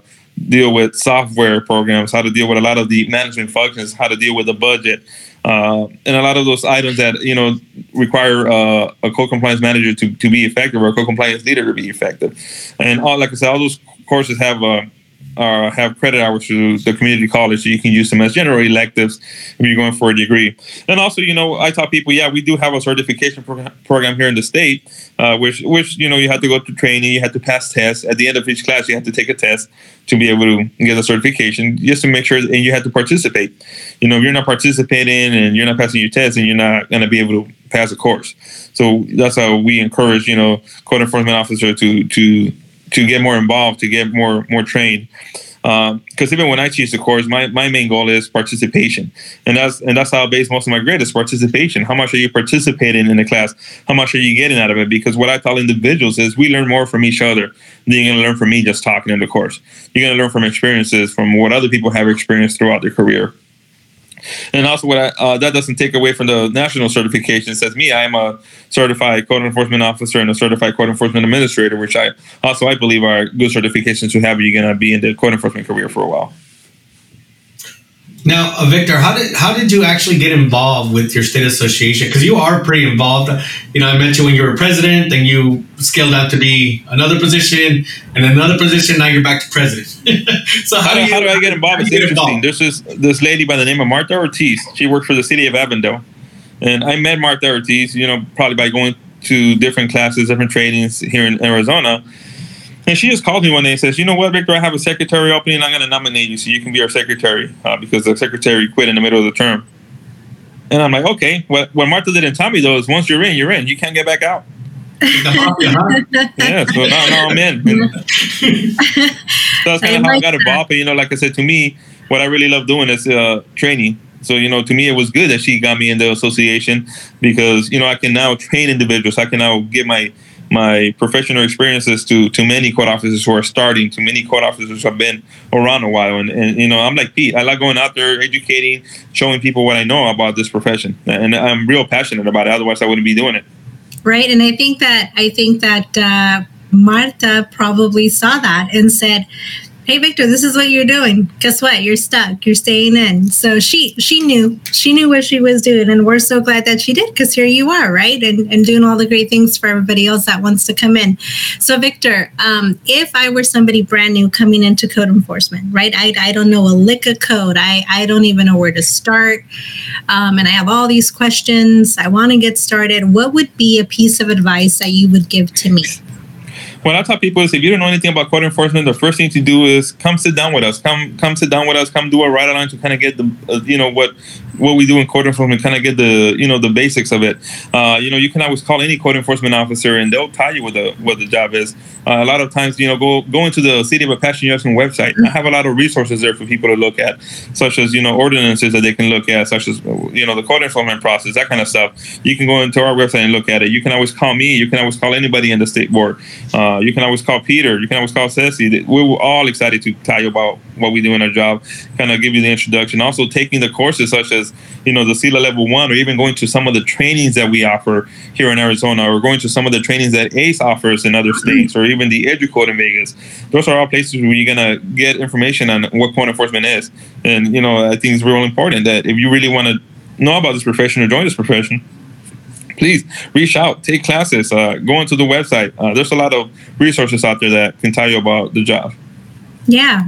deal with software programs, how to deal with a lot of the management functions, how to deal with the budget, uh, and a lot of those items that you know require uh, a co-compliance manager to, to be effective or a co-compliance leader to be effective. And all, like I said, all those courses have uh, uh, have credit hours through the community college, so you can use them as general electives if you're going for a degree. And also, you know, I taught people, yeah, we do have a certification pro- program here in the state, uh, which which you know you have to go through training, you have to pass tests. At the end of each class, you have to take a test to be able to get a certification, just to make sure, and you have to participate. You know, if you're not participating and you're not passing your test, and you're not going to be able to pass a course. So that's how we encourage, you know, code enforcement officer to to to get more involved, to get more more trained. Because um, even when I teach the course, my, my main goal is participation, and that's and that's how I base most of my grade is participation. How much are you participating in the class? How much are you getting out of it? Because what I tell individuals is we learn more from each other than you're to learn from me just talking in the course. You're going to learn from experiences from what other people have experienced throughout their career. And also, what I, uh, that doesn't take away from the national certification. It says me, I am a certified code enforcement officer and a certified code enforcement administrator, which I also I believe are good certifications to have. You're going to be in the code enforcement career for a while. Now, uh, Victor, how did how did you actually get involved with your state association? Because you are pretty involved. You know, I met you when you were president, then you scaled out to be another position, and another position. Now you're back to president. so how, how, do you, how, do I get involved? It's interesting. Involved? This this lady by the name of Martha Ortiz. She worked for the city of Avondale, and I met Martha Ortiz. You know, probably by going to different classes, different trainings here in Arizona and she just called me one day and says, "You know what, Victor? I have a secretary opening. I'm going to nominate you so you can be our secretary uh, because the secretary quit in the middle of the term." And I'm like, "Okay." What, what Martha didn't tell me though is once you're in, you're in. You can't get back out. yeah, so now, now I'm in. So that's kind of how like I got involved. But you know, like I said, to me, what I really love doing is uh, training. So you know, to me, it was good that she got me in the association because you know I can now train individuals. I can now get my my professional experiences to to many court officers who are starting, to many court officers who have been around a while. And, and you know, I'm like Pete. I like going out there, educating, showing people what I know about this profession, and I'm real passionate about it. Otherwise, I wouldn't be doing it. Right, and I think that I think that uh, Marta probably saw that and said, hey victor this is what you're doing. Guess what? You're stuck. You're staying in. So she she knew. She knew what she was doing and we're so glad that she did because here you are right? And, and doing all the great things for everybody else that wants to come in. So victor um, if i were somebody brand new coming into code enforcement right? I, I don't know a lick of code. I, I don't even know where to start. Um, and i have all these questions. I want to get started. What would be a piece of advice that you would give to me what I tell people is if you don't know anything about code enforcement, the first thing to do is come sit down with us. Come come sit down with us. Come do a ride along to kind of get the uh, you know what what we do in code enforcement, kind of get the you know the basics of it. Uh, you know, you can always call any code enforcement officer and they'll tell you what the what the job is. Uh, a lot of times, you know, go go into the City of Apache Junction website. I have a lot of resources there for people to look at, such as you know ordinances that they can look at, such as you know the code enforcement process, that kind of stuff. You can go into our website and look at it. You can always call me. You can always call anybody in the state board. Uh, you can always call Peter. You can always call Ceci. We're all excited to tell you about what we do in our job, kind of give you the introduction. Also, taking the courses such as you know the CELA level one, or even going to some of the trainings that we offer here in Arizona, or going to some of the trainings that ACE offers in other states, or even the EduCode in Vegas. Those are all places where you're gonna get information on what code enforcement is. And you know, I think it's real important that if you really want to know about this profession or join this profession, please reach out, take classes, uh, go into the website. Uh, there's a lot of resources out there that can tell you about the job. Yeah.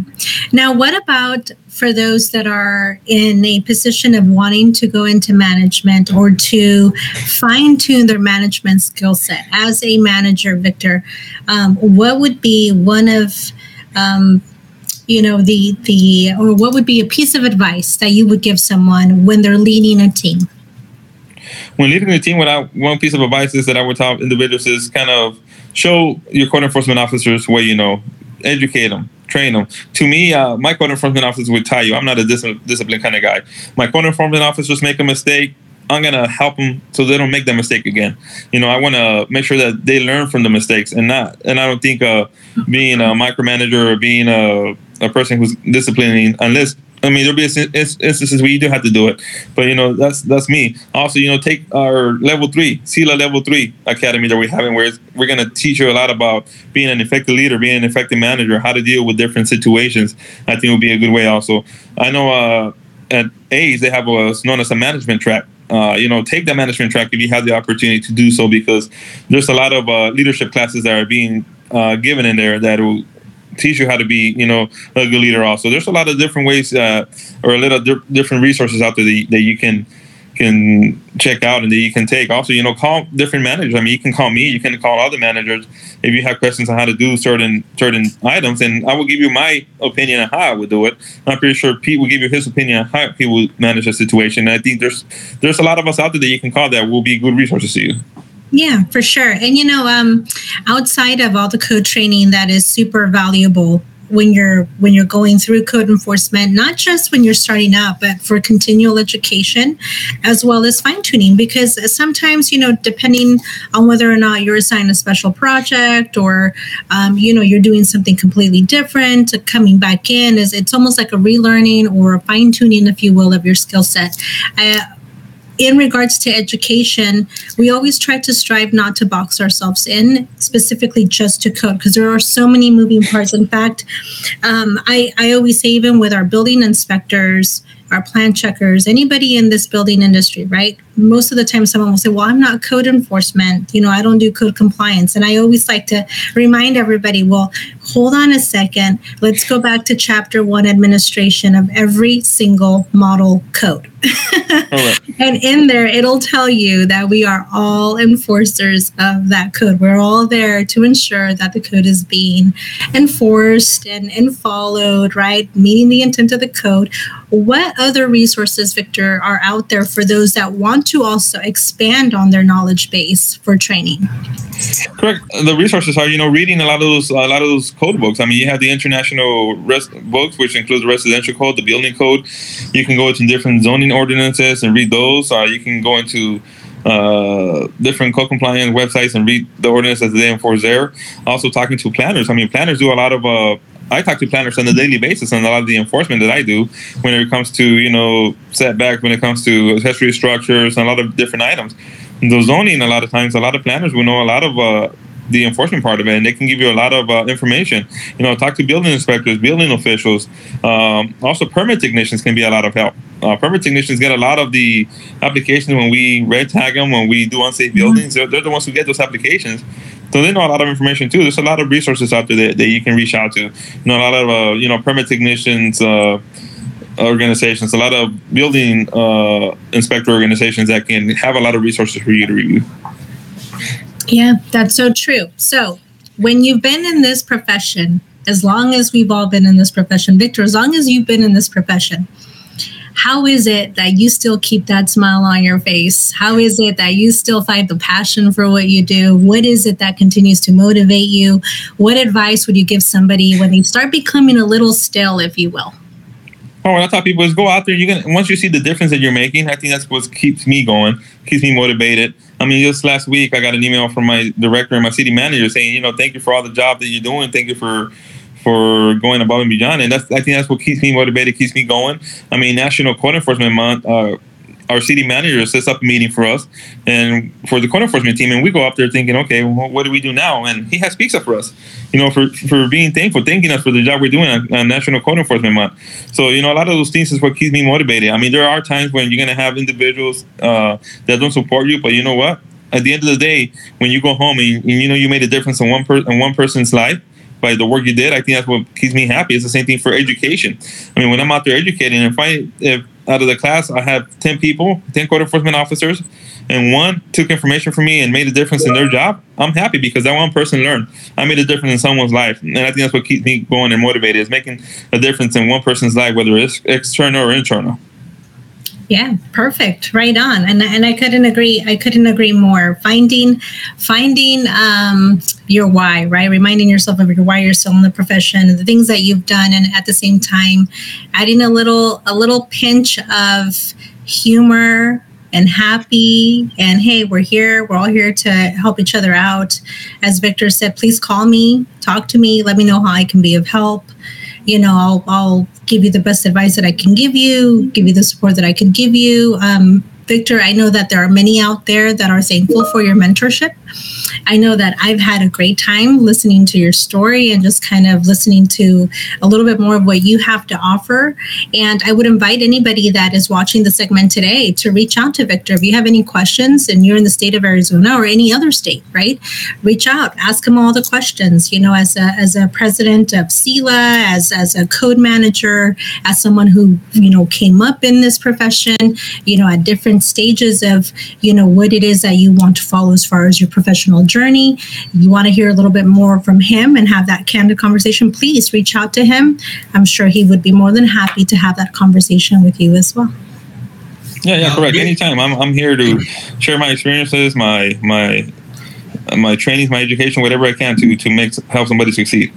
Now, what about for those that are in a position of wanting to go into management or to fine tune their management skill set as a manager, Victor? Um, what would be one of um, you know the the or what would be a piece of advice that you would give someone when they're leading a team? When leading a team, what I, one piece of advice is that I would tell individuals is kind of show your code enforcement officers what you know, educate them, train them. To me, uh, my code enforcement officers would tell you I'm not a dis- discipline kind of guy. My code enforcement officers make a mistake. I'm gonna help them so they don't make that mistake again. You know, I want to make sure that they learn from the mistakes and not. And I don't think uh, being a micromanager or being a, a person who's disciplining, unless I mean, there'll be instances where you do have to do it, but you know that's that's me. Also, you know, take our level three, CELA level three academy that we're having, where we're going to teach you a lot about being an effective leader, being an effective manager, how to deal with different situations. I think would be a good way. Also, I know uh, at ACE they have what's known as a management track. Uh, you know, take that management track if you have the opportunity to do so, because there's a lot of uh, leadership classes that are being uh, given in there that will teach you how to be, you know, a good leader. Also, there's a lot of different ways uh, or a little di- different resources out there that, that you can can check out and that you can take. Also, you know, call different managers. I mean, you can call me, you can call other managers if you have questions on how to do certain certain items, and I will give you my opinion on how I would do it. I'm pretty sure Pete will give you his opinion on how he would manage a situation. And I think there's there's a lot of us out there that you can call that will be good resources to you. Yeah, for sure. And you know, um, outside of all the code training that is super valuable when you're when you're going through code enforcement, not just when you're starting out, but for continual education as well as fine tuning. Because sometimes, you know, depending on whether or not you're assigned a special project or um, you know you're doing something completely different, coming back in is it's almost like a relearning or a fine tuning, if you will, of your skill set. I, in regards to education, we always try to strive not to box ourselves in specifically just to code because there are so many moving parts. In fact, um, I, I always say, even with our building inspectors, our plan checkers, anybody in this building industry, right? Most of the time, someone will say, Well, I'm not code enforcement. You know, I don't do code compliance. And I always like to remind everybody, Well, hold on a second. Let's go back to chapter one administration of every single model code. and in there, it'll tell you that we are all enforcers of that code. We're all there to ensure that the code is being enforced and, and followed, right? Meeting the intent of the code what other resources, Victor, are out there for those that want to also expand on their knowledge base for training? Correct. The resources are, you know, reading a lot of those, a lot of those code books. I mean, you have the international res- books, which includes the residential code, the building code. You can go into different zoning ordinances and read those. You can go into uh, different code compliance websites and read the ordinance as they enforce there. Also, talking to planners. I mean, planners do a lot of. Uh, I talk to planners on a daily basis on a lot of the enforcement that I do when it comes to you know setbacks, when it comes to accessory structures, and a lot of different items. The zoning, a lot of times, a lot of planners will know a lot of uh, the enforcement part of it, and they can give you a lot of uh, information. You know, talk to building inspectors, building officials. Um, also, permit technicians can be a lot of help. Uh, permit technicians get a lot of the applications when we red tag them, when we do unsafe mm-hmm. buildings. They're, they're, the ones who get those applications. So they know a lot of information too. There's a lot of resources out there that, that you can reach out to. You know, a lot of uh, you know permit technicians. Uh, organizations, a lot of building uh, inspector organizations that can have a lot of resources for you to review. Yeah, that's so true. So, when you've been in this profession, as long as we've all been in this profession, Victor, as long as you've been in this profession, how is it that you still keep that smile on your face? How is it that you still find the passion for what you do? What is it that continues to motivate you? What advice would you give somebody when they start becoming a little stale, if you will? Oh, what I tell people is go out there. You can once you see the difference that you're making. I think that's what keeps me going, keeps me motivated. I mean, just last week I got an email from my director and my city manager saying, you know, thank you for all the job that you're doing. Thank you for for going above and beyond. And that's I think that's what keeps me motivated, keeps me going. I mean, National Code Enforcement Month. Uh, our city manager sets up a meeting for us and for the code enforcement team, and we go up there thinking, okay, well, what do we do now? And he has up for us, you know, for for being thankful, thanking us for the job we're doing on, on National Code Enforcement Month. So you know, a lot of those things is what keeps me motivated. I mean, there are times when you're gonna have individuals uh, that don't support you, but you know what? At the end of the day, when you go home and, and you know you made a difference in one per- in one person's life, by the work you did. I think that's what keeps me happy. It's the same thing for education. I mean, when I'm out there educating, if I if out of the class I have ten people, ten code enforcement officers, and one took information from me and made a difference in their job, I'm happy because that one person learned. I made a difference in someone's life, and I think that's what keeps me going and motivated is making a difference in one person's life, whether it's external or internal. Yeah, perfect. Right on. And and I couldn't agree. I couldn't agree more. Finding finding um, your why, right? Reminding yourself of your why you're still in the profession, the things that you've done, and at the same time, adding a little a little pinch of humor and happy and hey we're here we're all here to help each other out as victor said please call me talk to me let me know how i can be of help you know i'll, I'll give you the best advice that I can give you, give you the support that I can give you. Um, Victor, I know that there are many out there that are thankful for your mentorship. I know that I've had a great time listening to your story and just kind of listening to a little bit more of what you have to offer. And I would invite anybody that is watching the segment today to reach out to Victor. If you have any questions and you're in the state of Arizona or any other state, right? Reach out, ask him all the questions. You know, as a as a president of CELA, as as a code manager, as someone who you know came up in this profession, you know, at different stages of you know what it is that you want to follow as far as your professional journey, you want to hear a little bit more from him and have that candid conversation, please reach out to him. I'm sure he would be more than happy to have that conversation with you as well. Yeah, yeah, correct. Anytime. I'm, I'm here to share my experiences, my my my trainings, my education, whatever I can to to make help somebody succeed.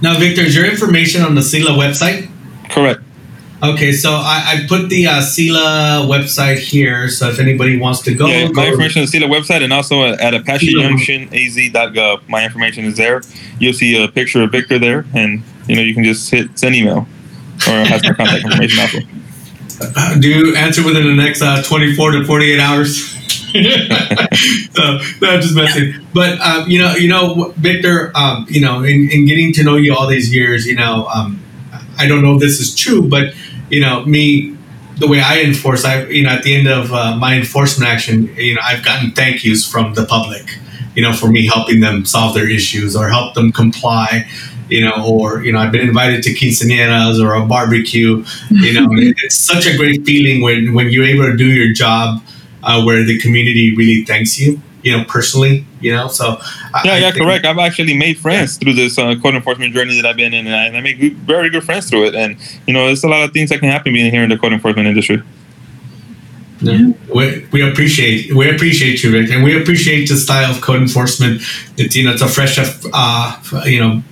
Now, Victor, is your information on the CELA website? Correct. Okay, so I, I put the uh, CELA website here. So if anybody wants to go, yeah, go my information is CELA website and also at Apache Junction AZ.gov. My information is there. You'll see a picture of Victor there, and you know you can just hit send email or have my contact information also. Uh, do you answer within the next uh, 24 to 48 hours? so no, just messing. But um, you know, you know, Victor, um, you know, in, in getting to know you all these years, you know, um, I don't know if this is true, but you know, me, the way I enforce, I, you know, at the end of uh, my enforcement action, you know, I've gotten thank yous from the public, you know, for me helping them solve their issues or help them comply, you know, or, you know, I've been invited to quinceañeras or a barbecue, you know, it's such a great feeling when, when you're able to do your job uh, where the community really thanks you. You know, personally, you know. So I- Yeah, I yeah, correct. I've actually made friends through this uh, code enforcement journey that I've been in, and I, and I make very good friends through it. And you know, there's a lot of things that can happen being here in the code enforcement industry. Yeah. We, we appreciate we appreciate you, Rick, and we appreciate the style of code enforcement. It's you know it's a fresh uh you know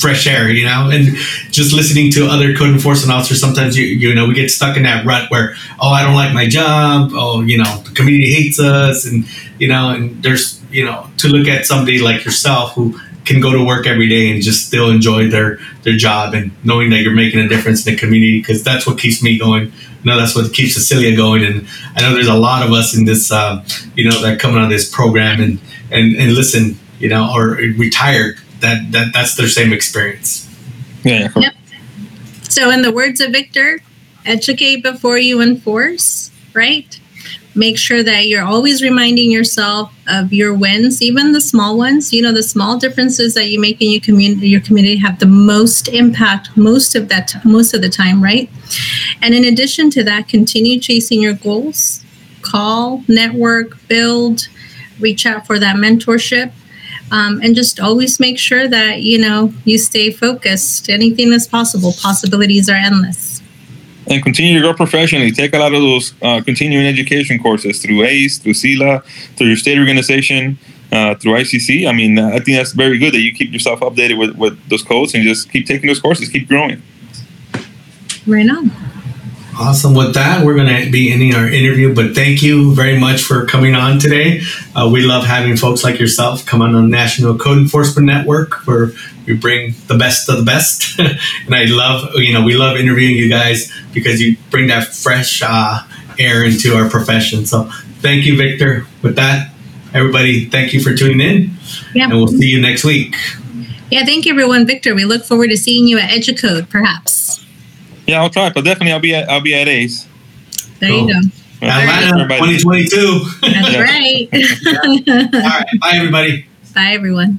fresh air, you know, and just listening to other code enforcement officers. Sometimes you you know we get stuck in that rut where oh I don't like my job, oh you know the community hates us, and you know and there's you know to look at somebody like yourself who can go to work every day and just still enjoy their their job and knowing that you're making a difference in the community because that's what keeps me going. You know, that's what keeps Cecilia going. And I know there's a lot of us in this, uh, you know, that out of this program and and and listen, you know, or retired. That that that's their same experience. Yeah, yeah, correct. So, in the words of Victor, educate before you enforce, right? Make sure that you're always reminding yourself of your wins, even the small ones. You know, the small differences that you make in your community, your community have the most impact most of that, most of the time, right? And in addition to that, continue chasing your goals. Call, network, build, reach out for that mentorship um, and just always make sure that you know you stay focused anything is possible possibilities are endless and continue to grow professionally. Take a lot of those uh, continuing education courses through ACE, through CELA, through your state organization, uh, through ICC. I mean, I think that's very good that you keep yourself updated with, with those codes and just keep taking those courses, keep growing. right on Awesome. With that, we're going to be ending our interview, but thank you very much for coming on today. Uh, we love having folks like yourself come on the National Code Enforcement Network where we bring the best of the best. and I love, you know, we love interviewing you guys because you bring that fresh uh, air into our profession. So thank you, Victor. With that, everybody, thank you for tuning in. yeah And we'll see you next week. yeah thank you everyone victor we look forward to seeing you at educode perhaps Yeah, I'll try, but definitely I'll be at I'll be at ACE. there Cool. you go Atlanta 2022. that's Yeah. right All right. Bye, everybody. bye everyone